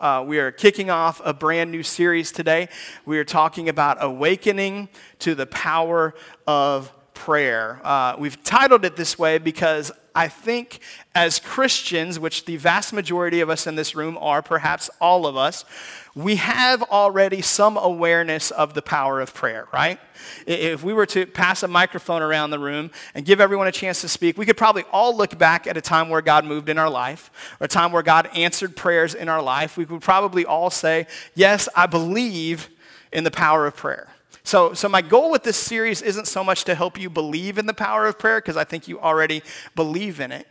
uh, we are kicking off a brand new series today. We are talking about awakening to the power of prayer. Uh, we've titled it this way because I think as Christians, which the vast majority of us in this room are, perhaps all of us, we have already some awareness of the power of prayer, right? If we were to pass a microphone around the room and give everyone a chance to speak, we could probably all look back at a time where God moved in our life, or a time where God answered prayers in our life. We could probably all say, Yes, I believe in the power of prayer. So, so my goal with this series isn't so much to help you believe in the power of prayer, because I think you already believe in it.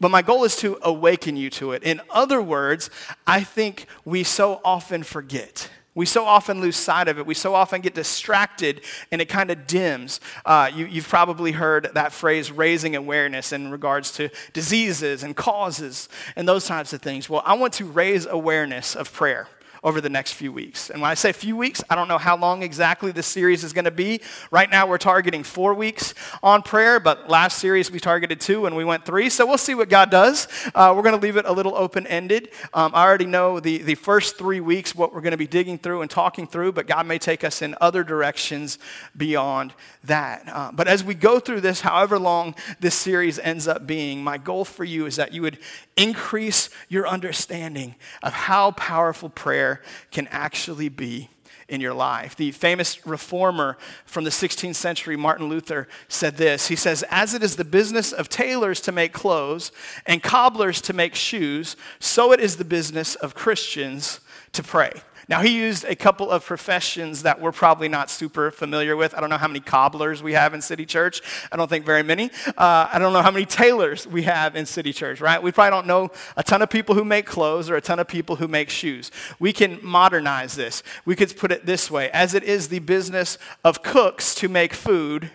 But my goal is to awaken you to it. In other words, I think we so often forget. We so often lose sight of it. We so often get distracted and it kind of dims. Uh, you, you've probably heard that phrase, raising awareness, in regards to diseases and causes and those types of things. Well, I want to raise awareness of prayer over the next few weeks. And when I say few weeks, I don't know how long exactly this series is going to be. Right now, we're targeting four weeks on prayer, but last series we targeted two and we went three. So we'll see what God does. Uh, we're going to leave it a little open ended. Um, I already know the, the first three weeks what we're going to be digging through and talking through, but God may take us in other directions beyond that. Uh, but as we go through this, however long this series ends up being, my goal for you is that you would increase your understanding of how powerful prayer can actually be in your life. The famous reformer from the 16th century, Martin Luther, said this. He says, As it is the business of tailors to make clothes and cobblers to make shoes, so it is the business of Christians to pray. Now, he used a couple of professions that we're probably not super familiar with. I don't know how many cobblers we have in City Church. I don't think very many. Uh, I don't know how many tailors we have in City Church, right? We probably don't know a ton of people who make clothes or a ton of people who make shoes. We can modernize this. We could put it this way as it is the business of cooks to make food,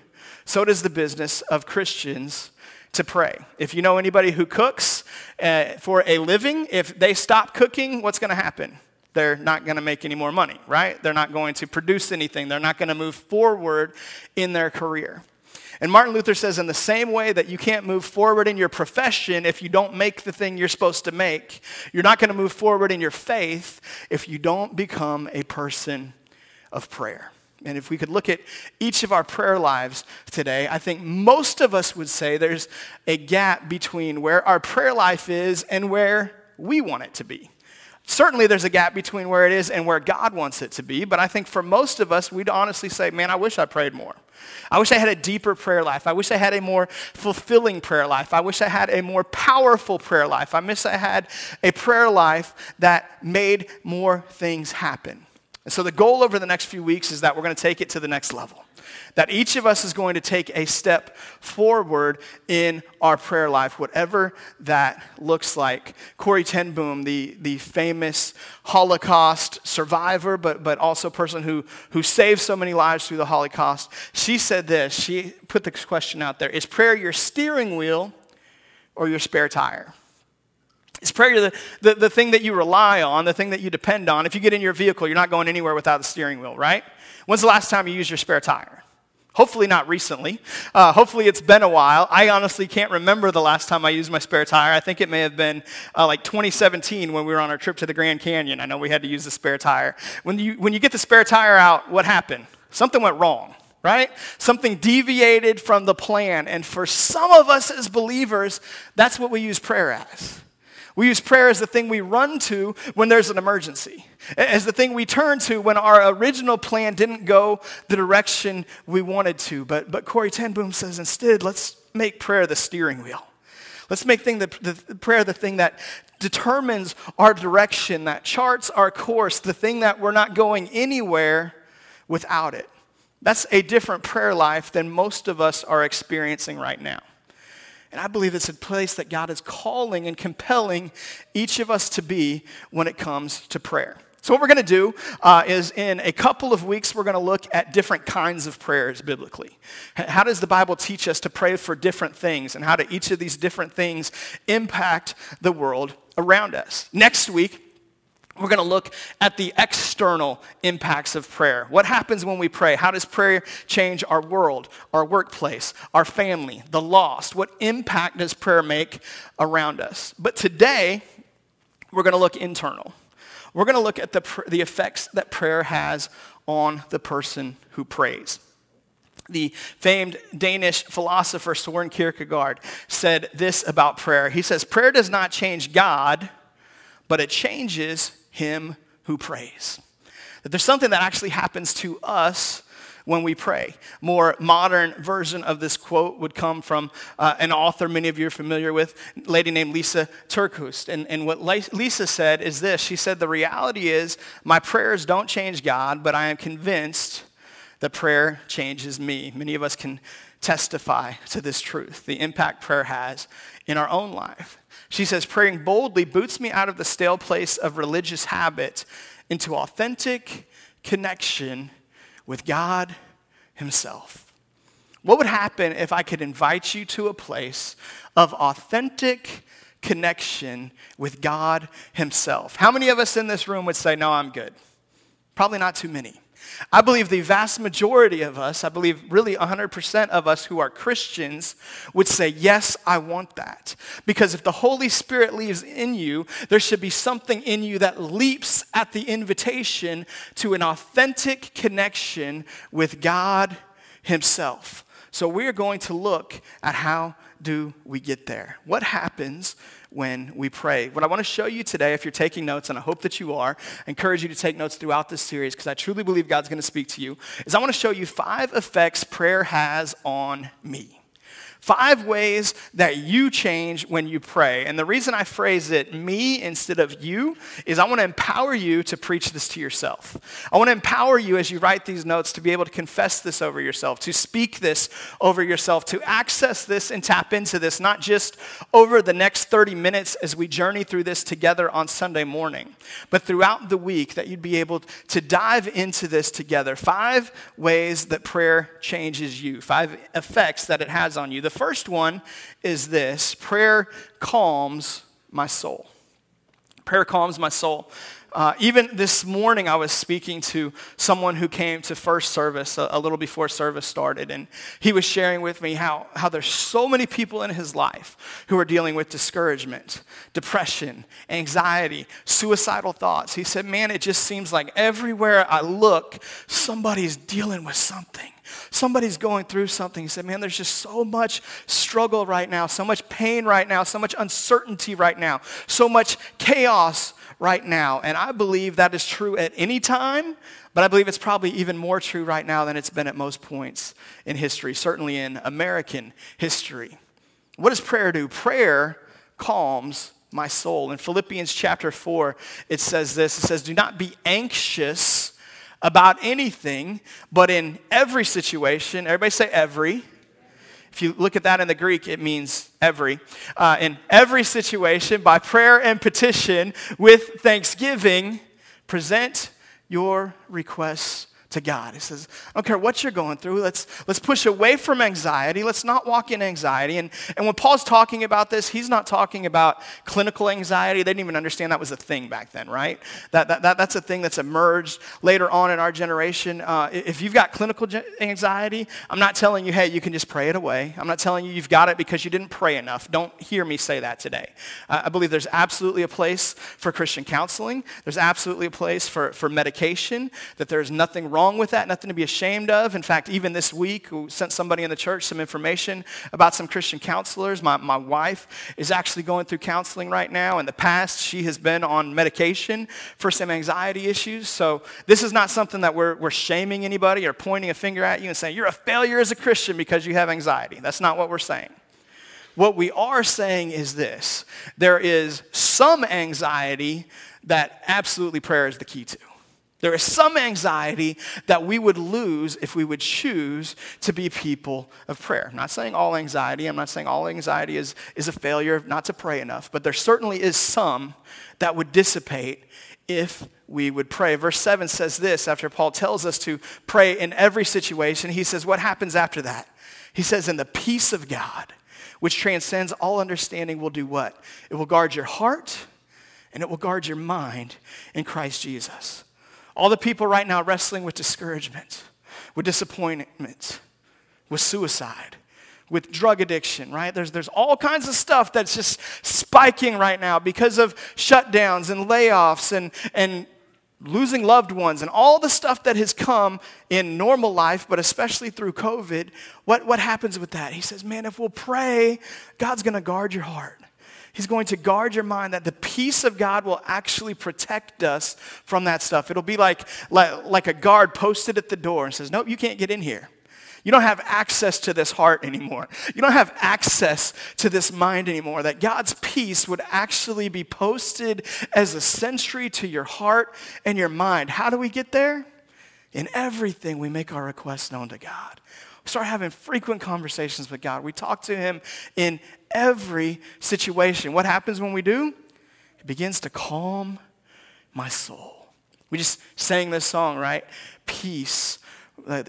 so is the business of Christians to pray. If you know anybody who cooks uh, for a living, if they stop cooking, what's going to happen? They're not going to make any more money, right? They're not going to produce anything. They're not going to move forward in their career. And Martin Luther says, in the same way that you can't move forward in your profession if you don't make the thing you're supposed to make, you're not going to move forward in your faith if you don't become a person of prayer. And if we could look at each of our prayer lives today, I think most of us would say there's a gap between where our prayer life is and where we want it to be. Certainly, there's a gap between where it is and where God wants it to be, but I think for most of us, we'd honestly say, man, I wish I prayed more. I wish I had a deeper prayer life. I wish I had a more fulfilling prayer life. I wish I had a more powerful prayer life. I wish I had a prayer life that made more things happen. And so, the goal over the next few weeks is that we're going to take it to the next level that each of us is going to take a step forward in our prayer life, whatever that looks like. Corrie ten Boom, the, the famous Holocaust survivor, but, but also person who, who saved so many lives through the Holocaust, she said this. She put the question out there Is prayer your steering wheel or your spare tire? Is prayer the, the, the thing that you rely on, the thing that you depend on? If you get in your vehicle, you're not going anywhere without the steering wheel, right? When's the last time you used your spare tire? Hopefully, not recently. Uh, hopefully, it's been a while. I honestly can't remember the last time I used my spare tire. I think it may have been uh, like 2017 when we were on our trip to the Grand Canyon. I know we had to use the spare tire. When you, when you get the spare tire out, what happened? Something went wrong right? Something deviated from the plan. And for some of us as believers, that's what we use prayer as. We use prayer as the thing we run to when there's an emergency, as the thing we turn to when our original plan didn't go the direction we wanted to. But, but Corrie ten Boom says instead, let's make prayer the steering wheel. Let's make thing the, the prayer the thing that determines our direction, that charts our course, the thing that we're not going anywhere without it. That's a different prayer life than most of us are experiencing right now. And I believe it's a place that God is calling and compelling each of us to be when it comes to prayer. So, what we're going to do uh, is in a couple of weeks, we're going to look at different kinds of prayers biblically. How does the Bible teach us to pray for different things, and how do each of these different things impact the world around us? Next week, we're going to look at the external impacts of prayer. What happens when we pray? How does prayer change our world, our workplace, our family, the lost? What impact does prayer make around us? But today, we're going to look internal. we're going to look at the, the effects that prayer has on the person who prays. The famed Danish philosopher Soren Kierkegaard said this about prayer. He says, Prayer does not change God, but it changes him who prays. That there's something that actually happens to us when we pray. More modern version of this quote would come from uh, an author many of you are familiar with, a lady named Lisa TerKeurst. And, and what Lisa said is this She said, The reality is, my prayers don't change God, but I am convinced that prayer changes me. Many of us can testify to this truth, the impact prayer has in our own life. She says, praying boldly boots me out of the stale place of religious habit into authentic connection with God Himself. What would happen if I could invite you to a place of authentic connection with God Himself? How many of us in this room would say, No, I'm good? Probably not too many. I believe the vast majority of us, I believe really 100% of us who are Christians, would say, Yes, I want that. Because if the Holy Spirit lives in you, there should be something in you that leaps at the invitation to an authentic connection with God Himself. So we're going to look at how do we get there? What happens when we pray. What I want to show you today, if you're taking notes, and I hope that you are, I encourage you to take notes throughout this series because I truly believe God's going to speak to you, is I want to show you five effects prayer has on me. Five ways that you change when you pray. And the reason I phrase it me instead of you is I want to empower you to preach this to yourself. I want to empower you as you write these notes to be able to confess this over yourself, to speak this over yourself, to access this and tap into this, not just over the next 30 minutes as we journey through this together on Sunday morning, but throughout the week that you'd be able to dive into this together. Five ways that prayer changes you, five effects that it has on you. The first one is this prayer calms my soul. Prayer calms my soul. Uh, even this morning, I was speaking to someone who came to first service a, a, little before service started, and he was sharing with me how, how there's so many people in his life who are dealing with discouragement, depression, anxiety, suicidal thoughts. He said, Man, it just seems like everywhere I look, somebody's dealing with something. Somebody's going through something. He said, Man, there's just so much struggle right now, so much pain right now, so much uncertainty right now, so much chaos right now. And I believe that is true at any time, but I believe it's probably even more true right now than it's been at most points in history, certainly in American history. What does prayer do? Prayer calms my soul. In Philippians chapter 4, it says this it says, Do not be anxious about anything, but in every situation, everybody say every. If you look at that in the Greek, it means every. Uh, in every situation, by prayer and petition, with thanksgiving, present your requests to God. He says, I don't care what you're going through. Let's, let's push away from anxiety. Let's not walk in anxiety. And, and when Paul's talking about this, he's not talking about clinical anxiety. They didn't even understand that was a thing back then, right? That, that, that that's a thing that's emerged later on in our generation. Uh, if you've got clinical anxiety, I'm not telling you, hey, you can just pray it away. I'm not telling you you've got it because you didn't pray enough. Don't hear me say that today. Uh, I believe there's absolutely a place for Christian counseling. There's absolutely a place for, for medication, that there's nothing wrong wrong with that, nothing to be ashamed of. In fact, even this week, we sent somebody in the church some information about some Christian counselors. My, my wife is actually going through counseling right now. In the past, she has been on medication for some anxiety issues. So this is not something that we're, we're shaming anybody or pointing a finger at you and saying, you're a failure as a Christian because you have anxiety. That's not what we're saying. What we are saying is this there is some anxiety that absolutely prayer is the key to. There is some anxiety that we would lose if we would choose to be people of prayer. I'm not saying all anxiety, I'm not saying all anxiety is, is a failure not to pray enough, but there certainly is some that would dissipate if we would pray. Verse 7 says this after Paul tells us to pray in every situation. He says, What happens after that? He says, In the peace of God, which transcends all understanding, will do what? It will guard your heart and it will guard your mind in Christ Jesus. All the people right now wrestling with discouragement, with disappointment, with suicide, with drug addiction, right? There's, there's all kinds of stuff that's just spiking right now because of shutdowns and layoffs and, and losing loved ones and all the stuff that has come in normal life, but especially through COVID. What, what happens with that? He says, man, if we'll pray, God's going to guard your heart. He's going to guard your mind that the peace of God will actually protect us from that stuff. It'll be like, like, like a guard posted at the door and says, Nope, you can't get in here. You don't have access to this heart anymore. You don't have access to this mind anymore. That God's peace would actually be posted as a sentry to your heart and your mind. How do we get there? In everything, we make our requests known to God. Start having frequent conversations with God. We talk to Him in every situation. What happens when we do? It begins to calm my soul. We just sang this song, right? Peace that,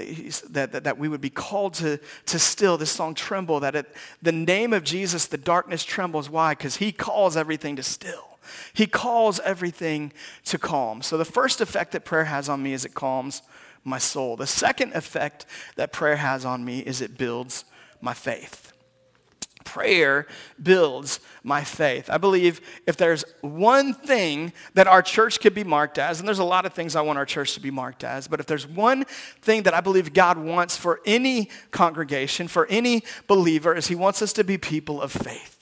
that, that we would be called to, to still this song tremble that it, the name of jesus the darkness trembles why because he calls everything to still he calls everything to calm so the first effect that prayer has on me is it calms my soul the second effect that prayer has on me is it builds my faith prayer builds my faith. I believe if there's one thing that our church could be marked as, and there's a lot of things I want our church to be marked as, but if there's one thing that I believe God wants for any congregation, for any believer, is He wants us to be people of faith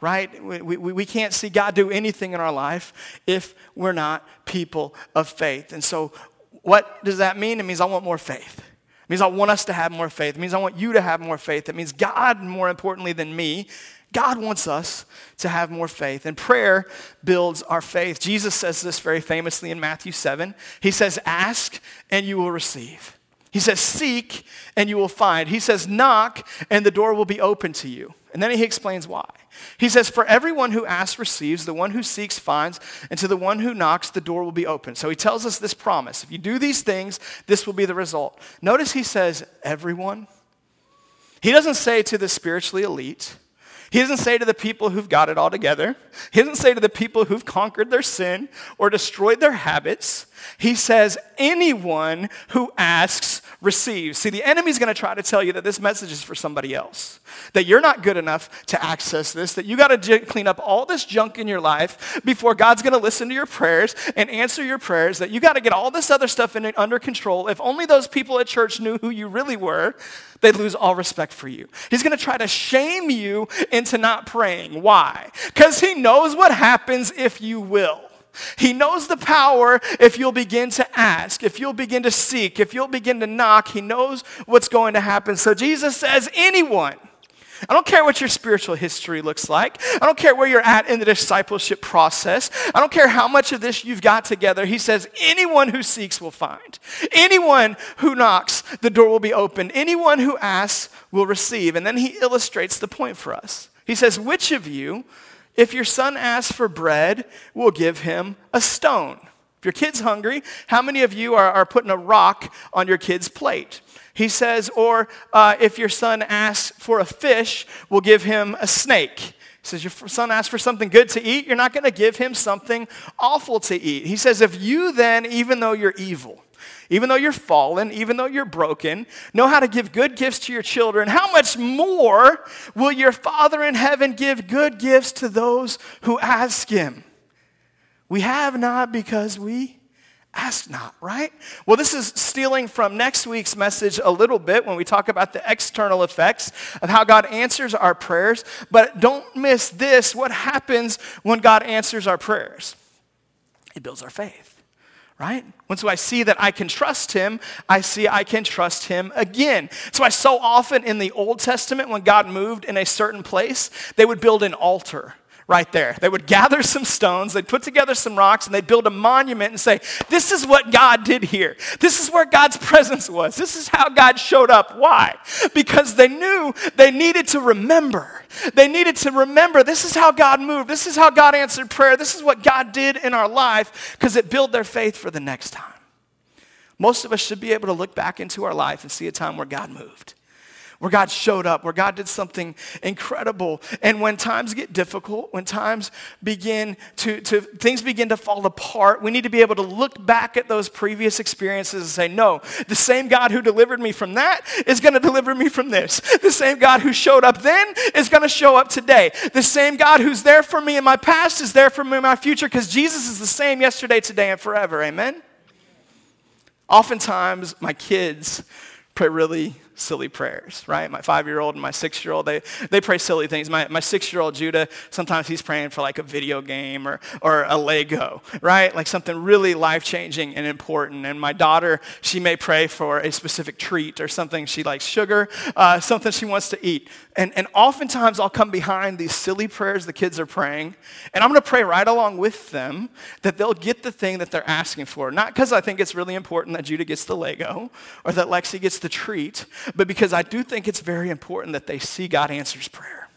right? We, we, we, can't see God do anything in our life if we're not people of faith. And so, what does that mean? It means I want more faith. It means I want us to have more faith. It means I want you to have more faith. It means God, more importantly than me, God wants us to have more faith. And prayer builds our faith. Jesus says this very famously in Matthew 7. He says, Ask and you will receive. He says, Seek and you will find. He says, Knock and the door will be open to you. And then he explains why. He says, For everyone who asks receives, the one who seeks finds, and to the one who knocks, the door will be open. So he tells us this promise. If you do these things, this will be the result. Notice he says, Everyone. He doesn't say to the spiritually elite, he doesn't say to the people who've got it all together. He doesn't say to the people who've conquered their sin or destroyed their habits. He says, anyone who asks receives. See, the enemy's going to try to tell you that this message is for somebody else, that you're not good enough to access this, that you got to j- clean up all this junk in your life before God's going to listen to your prayers and answer your prayers, that you got to get all this other stuff in, under control. If only those people at church knew who you really were, they'd lose all respect for you. He's going to try to shame you into not praying. Why? Because he knows what happens if you will. He knows the power if you'll begin to ask, if you'll begin to seek, if you'll begin to knock. He knows what's going to happen. So Jesus says, anyone. I don't care what your spiritual history looks like. I don't care where you're at in the discipleship process. I don't care how much of this you've got together. He says, anyone who seeks will find. Anyone who knocks, the door will be opened. Anyone who asks will receive. And then he illustrates the point for us. He says, which of you if your son asks for bread, we'll give him a stone. If your kid's hungry, how many of you are, are putting a rock on your kid's plate? He says, or uh, if your son asks for a fish, we'll give him a snake. He says, Your son asks for something good to eat, you're not going to give him something awful to eat. He says, If you then, even though you're evil, even though you're fallen, even though you're broken, know how to give good gifts to your children, how much more will your Father in heaven give good gifts to those who ask him? We have not because we ask not, right? Well, this is stealing from next week's message a little bit when we talk about the external effects of how God answers our prayers. But don't miss this what happens when God answers our prayers? It builds our faith right? Once I see that I can trust him, I see I can trust him again. So I so often in the Old Testament, when God moved in a certain place, they would build an altar right there. They would gather some stones, they'd put together some rocks, and they'd build a monument and say, This is what God did here. This is where God's presence was. This is how God showed up. Why? Because they knew they needed to remember. They needed to remember this is how God moved. This is how God answered prayer. This is what God did in our life because it built their faith for the next time. Most of us should be able to look back into our life and see a time where God moved where God showed up, where God did something incredible. And when times get difficult, when times begin to, to, things begin to fall apart, we need to be able to look back at those previous experiences and say, no, the same God who delivered me from that is going to deliver me from this. The same God who showed up then is going to show up today. The same God who's there for me in my past is there for me in my future because Jesus is the same yesterday, today, and forever. Amen? Oftentimes, my kids pray really silly prayers, right? My five year old and my six year old, they, they pray silly things. My, my six year old Judah, sometimes he's praying for like a video game or, or a Lego, right? Like something really life changing and important. And my daughter, she may pray for a specific treat or something she likes sugar, uh, something she wants to eat. And, and oftentimes I'll come behind these silly prayers the kids are praying, and I'm going to pray right along with them that they'll get the thing that they're asking for. Not because I think it's really important that Judah gets the Lego or that Lexi gets the treat, but because I do think it's very important that they see God answers prayer.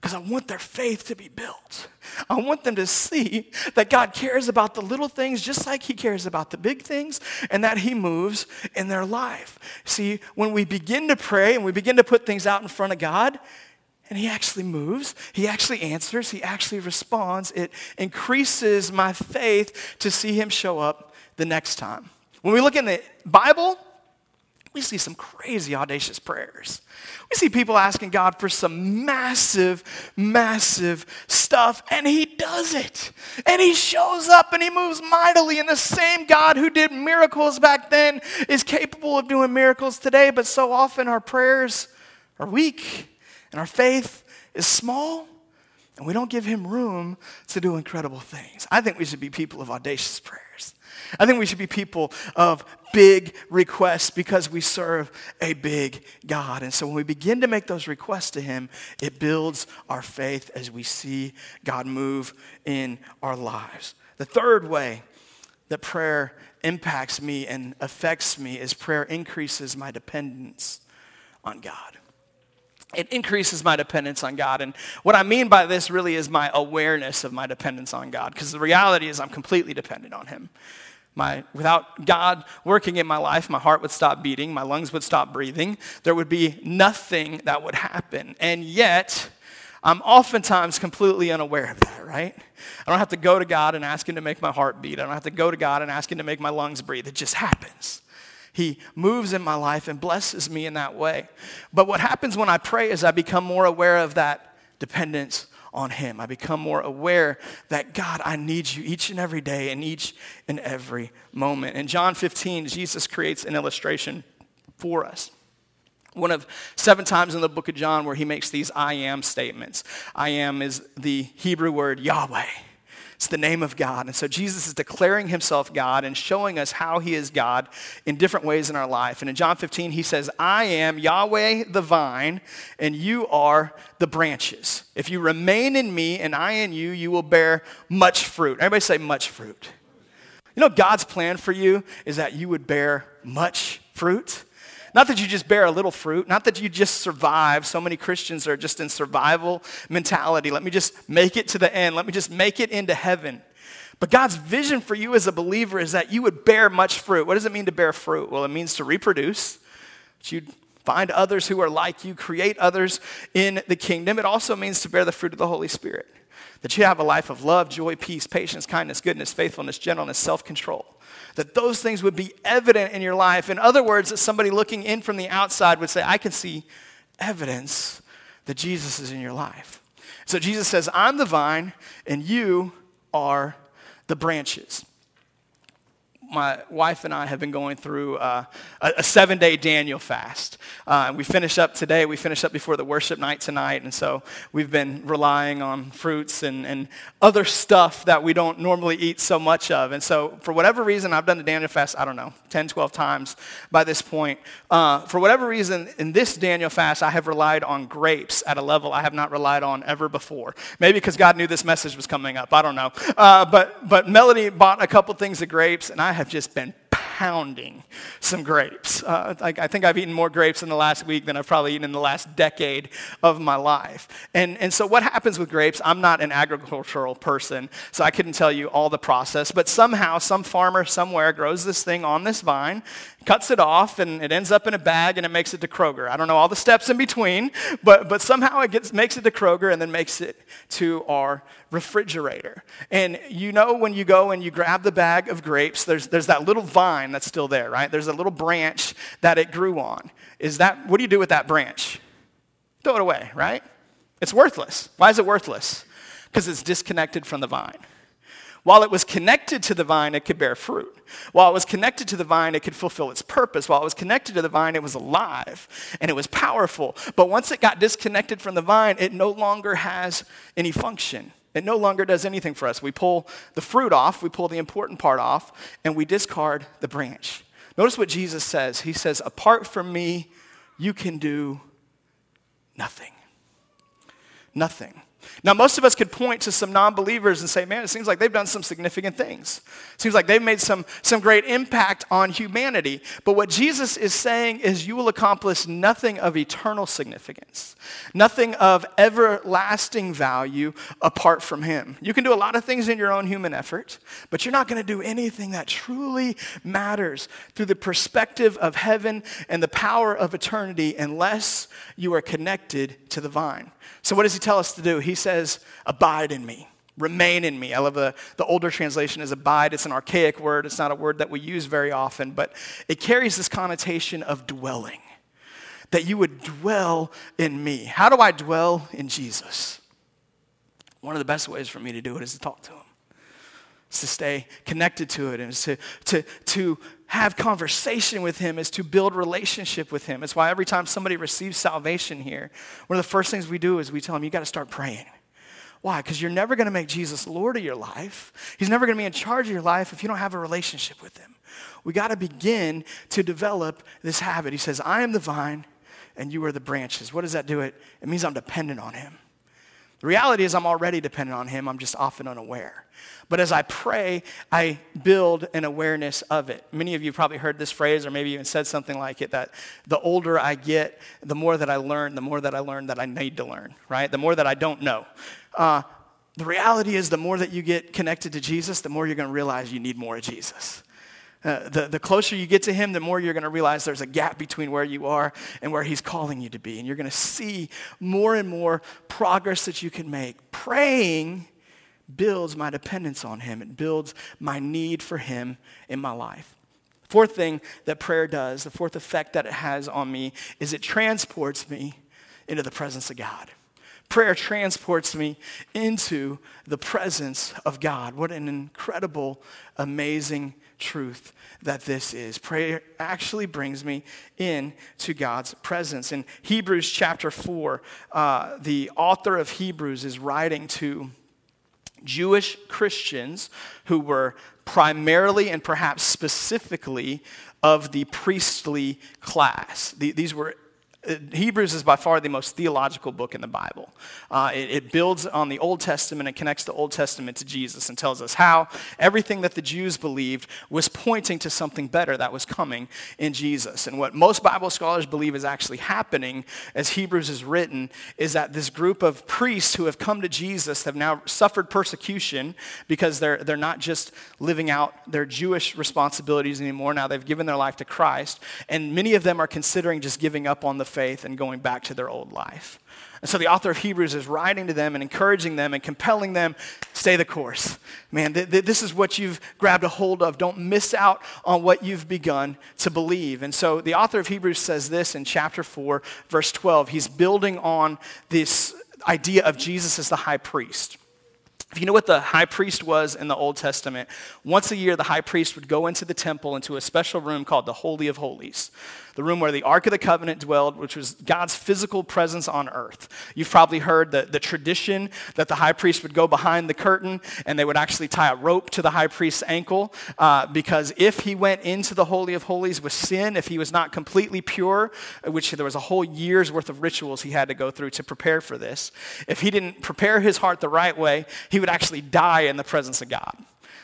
Because I want their faith to be built. I want them to see that God cares about the little things just like He cares about the big things and that He moves in their life. See, when we begin to pray and we begin to put things out in front of God, and he actually moves, he actually answers, he actually responds. It increases my faith to see him show up the next time. When we look in the Bible, we see some crazy, audacious prayers. We see people asking God for some massive, massive stuff, and He does it. And He shows up and He moves mightily. And the same God who did miracles back then is capable of doing miracles today, but so often our prayers are weak and our faith is small, and we don't give Him room to do incredible things. I think we should be people of audacious prayers. I think we should be people of big requests because we serve a big God. And so when we begin to make those requests to Him, it builds our faith as we see God move in our lives. The third way that prayer impacts me and affects me is prayer increases my dependence on God it increases my dependence on God. And what I mean by this really is my awareness of my dependence on God, because the reality is I'm completely dependent on Him. My, without God working in my life, my heart would stop beating, my lungs would stop breathing. There would be nothing that would happen. And yet, I'm oftentimes completely unaware of that, right? I don't have to go to God and ask Him to make my heart beat. I don't have to go to God and ask Him to make my lungs breathe. It just happens. He moves in my life and blesses me in that way. But what happens when I pray is I become more aware of that dependence on Him. I become more aware that God, I need you each and every day and each and every moment. In John 15, Jesus creates an illustration for us. One of seven times in the book of John where he makes these I am statements. I am is the Hebrew word Yahweh. It's the name of God. And so Jesus is declaring himself God and showing us how he is God in different ways in our life. And in John 15, he says, I am Yahweh the vine, and you are the branches. If you remain in me and I in you, you will bear much fruit. Everybody say much fruit. You know, God's plan for you is that you would bear much fruit. Not that you just bear a little fruit, not that you just survive. So many Christians are just in survival mentality. Let me just make it to the end, let me just make it into heaven. But God's vision for you as a believer is that you would bear much fruit. What does it mean to bear fruit? Well, it means to reproduce, that you'd find others who are like you, create others in the kingdom. It also means to bear the fruit of the Holy Spirit, that you have a life of love, joy, peace, patience, kindness, goodness, faithfulness, gentleness, self control that those things would be evident in your life. In other words, that somebody looking in from the outside would say, I can see evidence that Jesus is in your life. So Jesus says, I'm the vine, and you are the branches my wife and I have been going through uh, a, a seven day Daniel fast. Uh, we finish up today, we finish up before the worship night tonight, and so we've been relying on fruits and, and other stuff that we don't normally eat so much of. And so, for whatever reason, I've done the Daniel fast, I don't know, 10, 12 times by this point. Uh, for whatever reason, in this Daniel fast, I have relied on grapes at a level I have not relied on ever before. Maybe because God knew this message was coming up, I don't know. Uh, but, but Melody bought a couple things of grapes, and I have just been pounding some grapes. Uh, I, I, think I've eaten more grapes in the last week than I've probably eaten in the last decade of my life. And, and so, what happens with grapes? I'm not an agricultural person, so I couldn't tell you all the process, but somehow, some farmer somewhere grows this thing on this vine, cuts it off, and it ends up in a bag and it makes it to Kroger. I don't know all the steps in between, but, but somehow it gets, makes it to Kroger and then makes it to our refrigerator. And you know when you go and you grab the bag of grapes, there's, there's that little vine that's still there, right? There's a little branch that it grew on. Is that, what do you do with that branch? Throw it away, right? It's worthless. Why is it worthless? Because it's disconnected from the vine. While it was connected to the vine, it could bear fruit. While it was connected to the vine, it could fulfill its purpose. While it was connected to the vine, it was alive and it was powerful. But once it got disconnected from the vine, it no longer has any function. It no longer does anything for us. We pull the fruit off, we pull the important part off, and we discard the branch. Notice what Jesus says. He says, Apart from me, you can do nothing. Nothing. Now, most of us could point to some non believers and say, man, it seems like they've done some significant things. It seems like they've made some, some great impact on humanity. But what Jesus is saying is, you will accomplish nothing of eternal significance, nothing of everlasting value apart from Him. You can do a lot of things in your own human effort, but you're not going to do anything that truly matters through the perspective of heaven and the power of eternity unless you are connected to the vine. So, what does he tell us to do? He says, Abide in me, remain in me. I love the, the older translation is abide. It's an archaic word, it's not a word that we use very often, but it carries this connotation of dwelling. That you would dwell in me. How do I dwell in Jesus? One of the best ways for me to do it is to talk to him. It's to stay connected to it and to, to, to have conversation with him is to build relationship with him. It's why every time somebody receives salvation here, one of the first things we do is we tell them, you got to start praying. Why? Because you're never going to make Jesus Lord of your life. He's never going to be in charge of your life if you don't have a relationship with him. We got to begin to develop this habit. He says, I am the vine and you are the branches. What does that do? It, it means I'm dependent on him. The reality is, I'm already dependent on Him, I'm just often unaware. But as I pray, I build an awareness of it. Many of you probably heard this phrase, or maybe even said something like it that the older I get, the more that I learn, the more that I learn that I need to learn, right? The more that I don't know. Uh, the reality is, the more that you get connected to Jesus, the more you're going to realize you need more of Jesus. Uh, the, the closer you get to him, the more you're going to realize there's a gap between where you are and where he's calling you to be. And you're going to see more and more progress that you can make. Praying builds my dependence on him, it builds my need for him in my life. Fourth thing that prayer does, the fourth effect that it has on me, is it transports me into the presence of God. Prayer transports me into the presence of God. What an incredible, amazing truth that this is. Prayer actually brings me in to God's presence. In Hebrews chapter 4, uh, the author of Hebrews is writing to Jewish Christians who were primarily and perhaps specifically of the priestly class. These were Hebrews is by far the most theological book in the Bible. Uh, it, it, builds on the Old Testament and connects the Old Testament to Jesus and tells us how everything that the Jews believed was pointing to something better that was coming in Jesus. And what most Bible scholars believe is actually happening as Hebrews is written is that this group of priests who have come to Jesus have now suffered persecution because they're, they're not just living out their Jewish responsibilities anymore. Now they've given their life to Christ. And many of them are considering just giving up on the faith and going back to their old life. And so the author of Hebrews is writing to them and encouraging them and compelling them stay the course. Man, th- th- this is what you've grabbed a hold of. Don't miss out on what you've begun to believe. And so the author of Hebrews says this in chapter 4, verse 12. He's building on this idea of Jesus as the high priest. If you know what the high priest was in the Old Testament, once a year the high priest would go into the temple into a special room called the Holy of Holies the room where the Ark of the Covenant dwelled, which was God's physical presence on earth. You've probably heard the, the tradition that the high priest would go behind the curtain and they would actually tie a rope to the high priest's ankle uh, because if he went into the Holy of Holies with sin, if he was not completely pure, which there was a whole year's worth of rituals he had to go through to prepare for this, if he didn't prepare his heart the right way, he would actually die in the presence of God.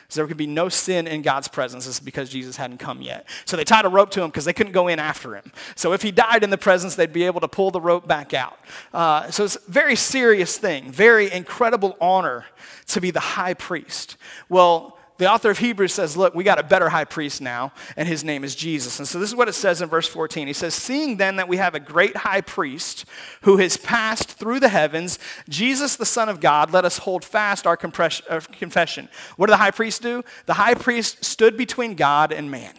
So there could be no sin in God's presence. Is because Jesus hadn't come yet. So they tied a rope to him because they couldn't go in after him. So if he died in the presence, they'd be able to pull the rope back out. Uh, so it's a very serious thing, very incredible honor to be the high priest. Well, the author of Hebrews says, Look, we got a better high priest now, and his name is Jesus. And so this is what it says in verse 14. He says, Seeing then that we have a great high priest who has passed through the heavens, Jesus, the Son of God, let us hold fast our uh, confession. What did the high priest do? The high priest stood between God and man.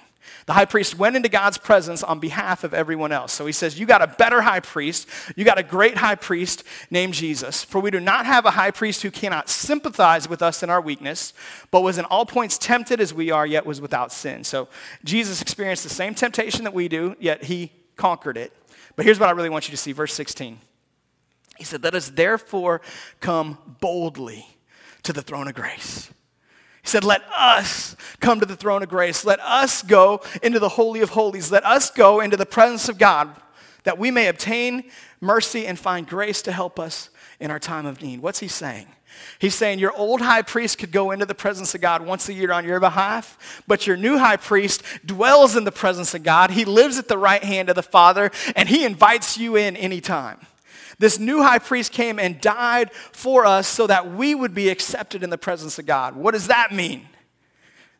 The high priest went into God's presence on behalf of everyone else. So he says, You got a better high priest. You got a great high priest named Jesus. For we do not have a high priest who cannot sympathize with us in our weakness, but was in all points tempted as we are, yet was without sin. So Jesus experienced the same temptation that we do, yet he conquered it. But here's what I really want you to see verse 16. He said, Let us therefore come boldly to the throne of grace he said, Let us come to the throne of grace. Let us go into the Holy of Holies. Let us go into the presence of God that we may obtain mercy and find grace to help us in our time of need. What's he saying? He's saying your old high priest could go into the presence of God once a year on your behalf, but your new high priest dwells in the presence of God. He lives at the right hand of the Father, and he invites you in anytime. This new high priest came and died for us so that we would be accepted in the presence of God. What does that mean?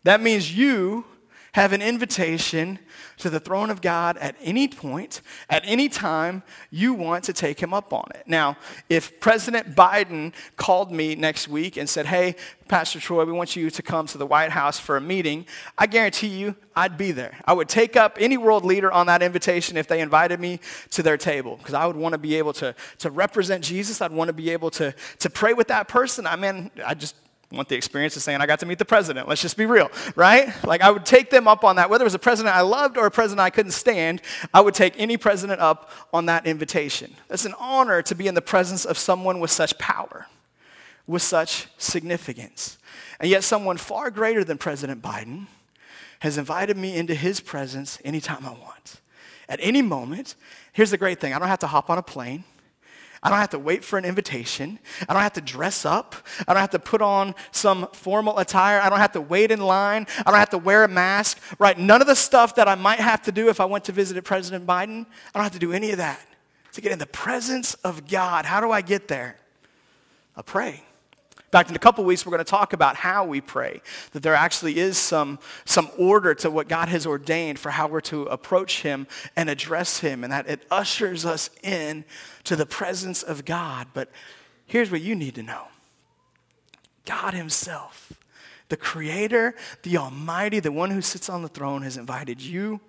That means you have an invitation to the throne of God at any point, at any time you want to take him up on it. Now, if President Biden called me next week and said, Hey, Pastor Troy, we want you to come to the White House for a meeting, I guarantee you I'd be there. I would take up any world leader on that invitation if they invited me to their table because I would want to be able to, to represent Jesus. I'd want to be able to, to pray with that person. I mean, I just want the experience of saying I got to meet the president. Let's just be real, right? Like I would take them up on that. Whether it was a president I loved or a president I couldn't stand, I would take any president up on that invitation. It's an honor to be in the presence of someone with such power, with such significance. And yet someone far greater than President Biden has invited me into his presence anytime I want. At any moment, here's the great thing. I don't have to hop on a plane. I don't have to wait for an invitation. I don't have to dress up. I don't have to put on some formal attire. I don't have to wait in line. I don't have to wear a mask, right? None of the stuff that I might have to do if I went to visit President Biden, I don't have to do any of that. To get in the presence of God, how do I get there? I pray. In fact, in a couple weeks, we're going to talk about how we pray, that there actually is some, some order to what God has ordained for how we're to approach Him and address Him, and that it ushers us in to the presence of God. But here's what you need to know God Himself, the Creator, the Almighty, the one who sits on the throne, has invited you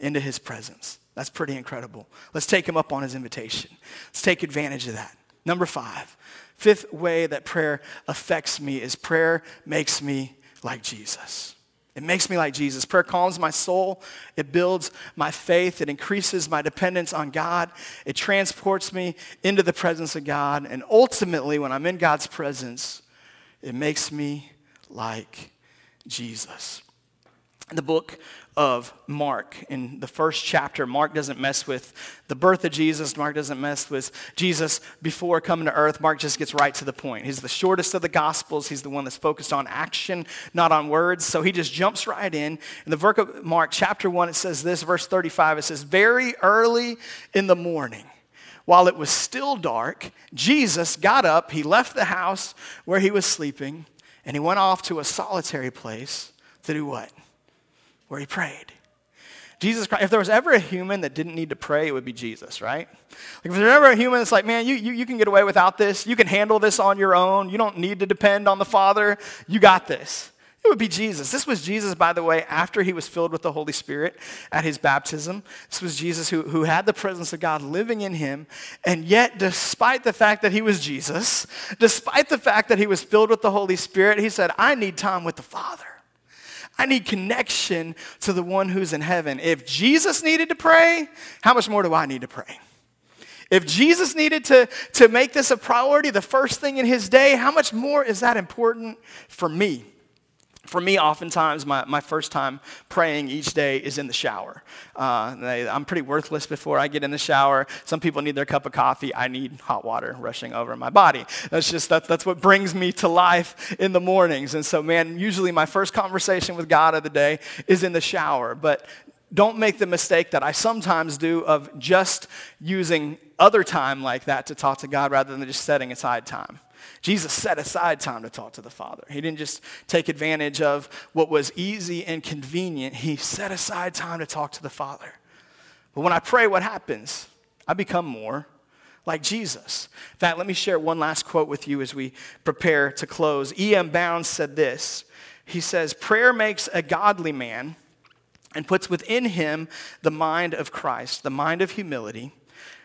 into His presence. That's pretty incredible. Let's take Him up on His invitation, let's take advantage of that. Number five, Fifth way that prayer affects me is prayer makes me like Jesus. It makes me like Jesus. Prayer calms my soul. It builds my faith. It increases my dependence on God. It transports me into the presence of God. And ultimately, when I'm in God's presence, it makes me like Jesus. The book of Mark. In the first chapter, Mark doesn't mess with the birth of Jesus. Mark doesn't mess with Jesus before coming to earth. Mark just gets right to the point. He's the shortest of the Gospels. He's the one that's focused on action, not on words. So he just jumps right in. In the book of Mark, chapter 1, it says this, verse 35, it says, Very early in the morning, while it was still dark, Jesus got up, he left the house where he was sleeping, and he went off to a solitary place to do what? Where he prayed. Jesus Christ, if there was ever a human that didn't need to pray, it would be Jesus, right? Like if there's ever a human that's like, man, you, you, you can get away without this. You can handle this on your own. You don't need to depend on the Father. You got this. It would be Jesus. This was Jesus, by the way, after he was filled with the Holy Spirit at his baptism. This was Jesus who, who had the presence of God living in him. And yet, despite the fact that he was Jesus, despite the fact that he was filled with the Holy Spirit, he said, I need time with the Father. I need connection to the one who's in heaven. If Jesus needed to pray, how much more do I need to pray? If Jesus needed to, to make this a priority, the first thing in his day, how much more is that important for me? For me, oftentimes, my, my first time praying each day is in the shower. Uh, I'm pretty worthless before I get in the shower. Some people need their cup of coffee. I need hot water rushing over my body. That's just, that's, that's what brings me to life in the mornings. And so, man, usually my first conversation with God of the day is in the shower. But don't make the mistake that I sometimes do of just using other time like that to talk to God rather than just setting aside time. Jesus set aside time to talk to the Father. He didn't just take advantage of what was easy and convenient, He set aside time to talk to the Father. But when I pray, what happens? I become more like Jesus. In fact, let me share one last quote with you as we prepare to close. E.M. Bounds said this He says, Prayer makes a godly man and puts within him the mind of Christ, the mind of humility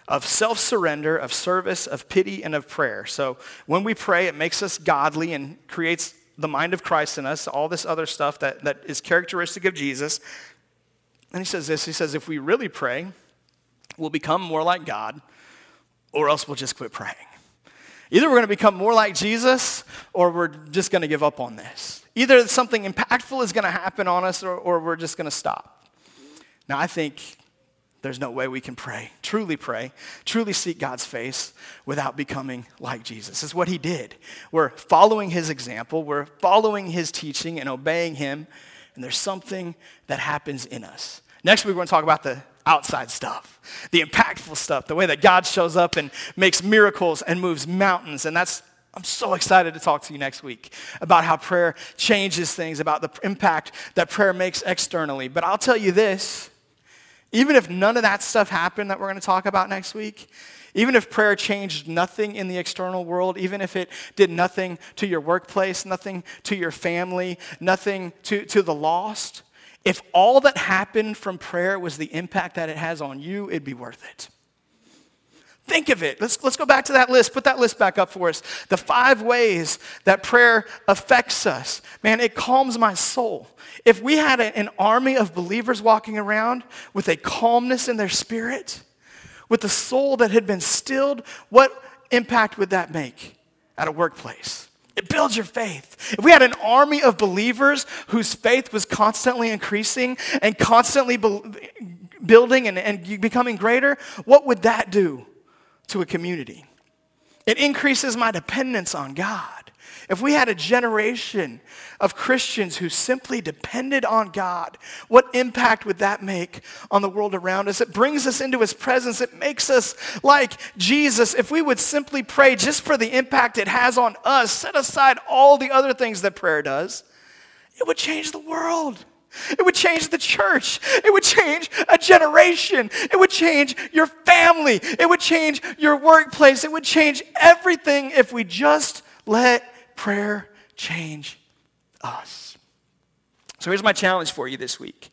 of self surrender, of service, of pity, and of prayer. So when we pray, it makes us godly and creates the mind of Christ in us, all this other stuff that, that is characteristic of Jesus. And he says this He says, if we really pray, we'll become more like God, or else we'll just quit praying. Either we're going to become more like Jesus, or we're just going to give up on this. Either something impactful is going to happen on us, or, or we're just going to stop. Now, I think there's no way we can pray, truly pray, truly seek God's face without becoming like Jesus. It's what he did. We're following his example, we're following his teaching and obeying him, and there's something that happens in us. Next week, we're going to talk about the outside stuff, the impactful stuff, the way that God shows up and makes miracles and moves mountains. And that's I'm so excited to talk to you next week about how prayer changes things, about the impact that prayer makes externally. But I'll tell you this even if none of that stuff happened that we're going to talk about next week, even if prayer changed nothing in the external world, even if it did nothing to your workplace, nothing to your family, nothing to, to the lost, if all that happened from prayer was the impact that it has on you, it'd be worth it. Think of it. Let's, let's go back to that list. Put that list back up for us. The five ways that prayer affects us. Man, it calms my soul. If we had a, an army of believers walking around with a calmness in their spirit, with a soul that had been stilled, what impact would that make at a workplace? It builds your faith. If we had an army of believers whose faith was constantly increasing and constantly be- building and, and becoming greater, what would that do to a community? It increases my dependence on God. If we had a generation of Christians who simply depended on God, what impact would that make on the world around us? It brings us into His presence. It makes us like Jesus. If we would simply pray just for the impact it has on us, set aside all the other things that prayer does, it would change the world. It would change the church. It would change a generation. It would change your family. It would change your workplace. It would change everything if we just let prayer change us. So here's my challenge for you this week.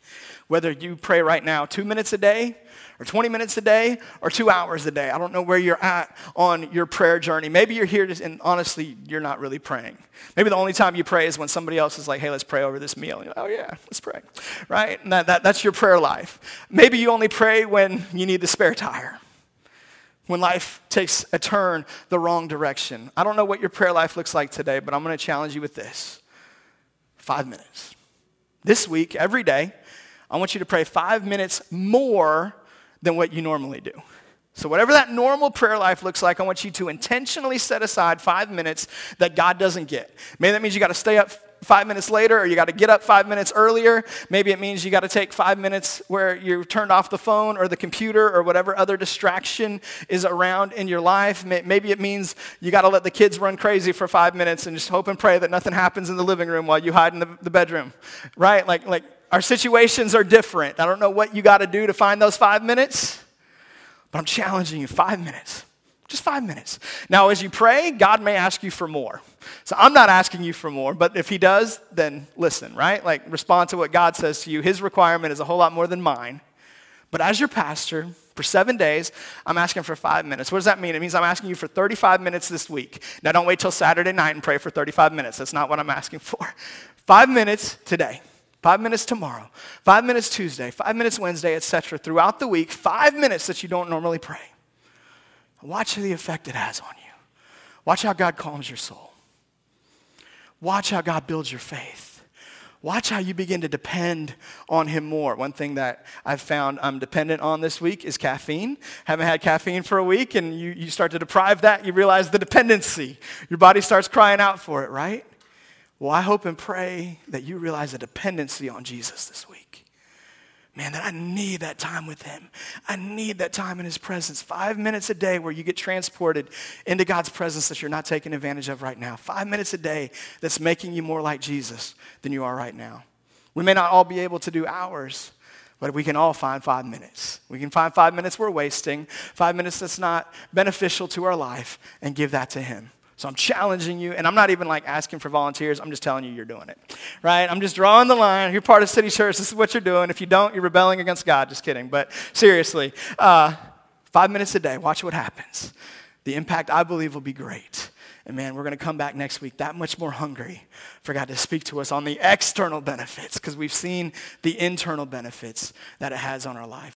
Whether you pray right now two minutes a day, or 20 minutes a day, or two hours a day. I don't know where you're at on your prayer journey. Maybe you're here and honestly, you're not really praying. Maybe the only time you pray is when somebody else is like, hey, let's pray over this meal. Like, oh, yeah, let's pray. Right? And that, that, that's your prayer life. Maybe you only pray when you need the spare tire when life takes a turn the wrong direction. I don't know what your prayer life looks like today, but I'm going to challenge you with this five minutes. This week, every day, I want you to pray five minutes more than what you normally do. So, whatever that normal prayer life looks like, I want you to intentionally set aside five minutes that God doesn't get. Maybe that means you got to stay up five minutes later or you got to get up five minutes earlier. Maybe it means you got to take five minutes where you turned off the phone or the computer or whatever other distraction is around in your life. Maybe it means you got to let the kids run crazy for five minutes and just hope and pray that nothing happens in the living room while you hide in the, the bedroom, right? Like, like our situations are different. I don't know what you got to do to find those five minutes, but I'm challenging you five minutes. Just five minutes. Now, as you pray, God may ask you for more. So I'm not asking you for more, but if He does, then listen, right? Like respond to what God says to you. His requirement is a whole lot more than mine. But as your pastor, for seven days, I'm asking for five minutes. What does that mean? It means I'm asking you for 35 minutes this week. Now, don't wait till Saturday night and pray for 35 minutes. That's not what I'm asking for. Five minutes today. Five minutes tomorrow, five minutes Tuesday, five minutes Wednesday, etc. Throughout the week, five minutes that you don't normally pray. Watch the effect it has on you. Watch how God calms your soul. Watch how God builds your faith. watch how you begin to depend on him more. One thing that I've found I'm dependent on this week is caffeine. Haven't had caffeine for a week, and you, you start to deprive that, you realize the dependency. Your body starts crying out for it, right? Well, I hope and pray that you realize the dependency on Jesus this week. Man, that I need that time with Him. I need that time in His presence. Five minutes a day where you get transported into God's presence that you're not taking advantage of right now. Five minutes a day that's making you more like Jesus than you are right now. We may not all be able to do hours, but we can all find five minutes. We can find five minutes we're wasting, five minutes that's not beneficial to our life, and give that to Him. So I'm challenging you, and I'm not even like asking for volunteers. I'm just telling you you're doing it, right? I'm just drawing the line. You're part of City Church. This is what you're doing. If you don't, you're rebelling against God. Just kidding. But seriously, uh, five minutes a day. Watch what happens. The impact, I believe, will be great. And man, we're going to come back next week that much more hungry for God to speak to us on the external benefits because we've seen the internal benefits that it has on our life.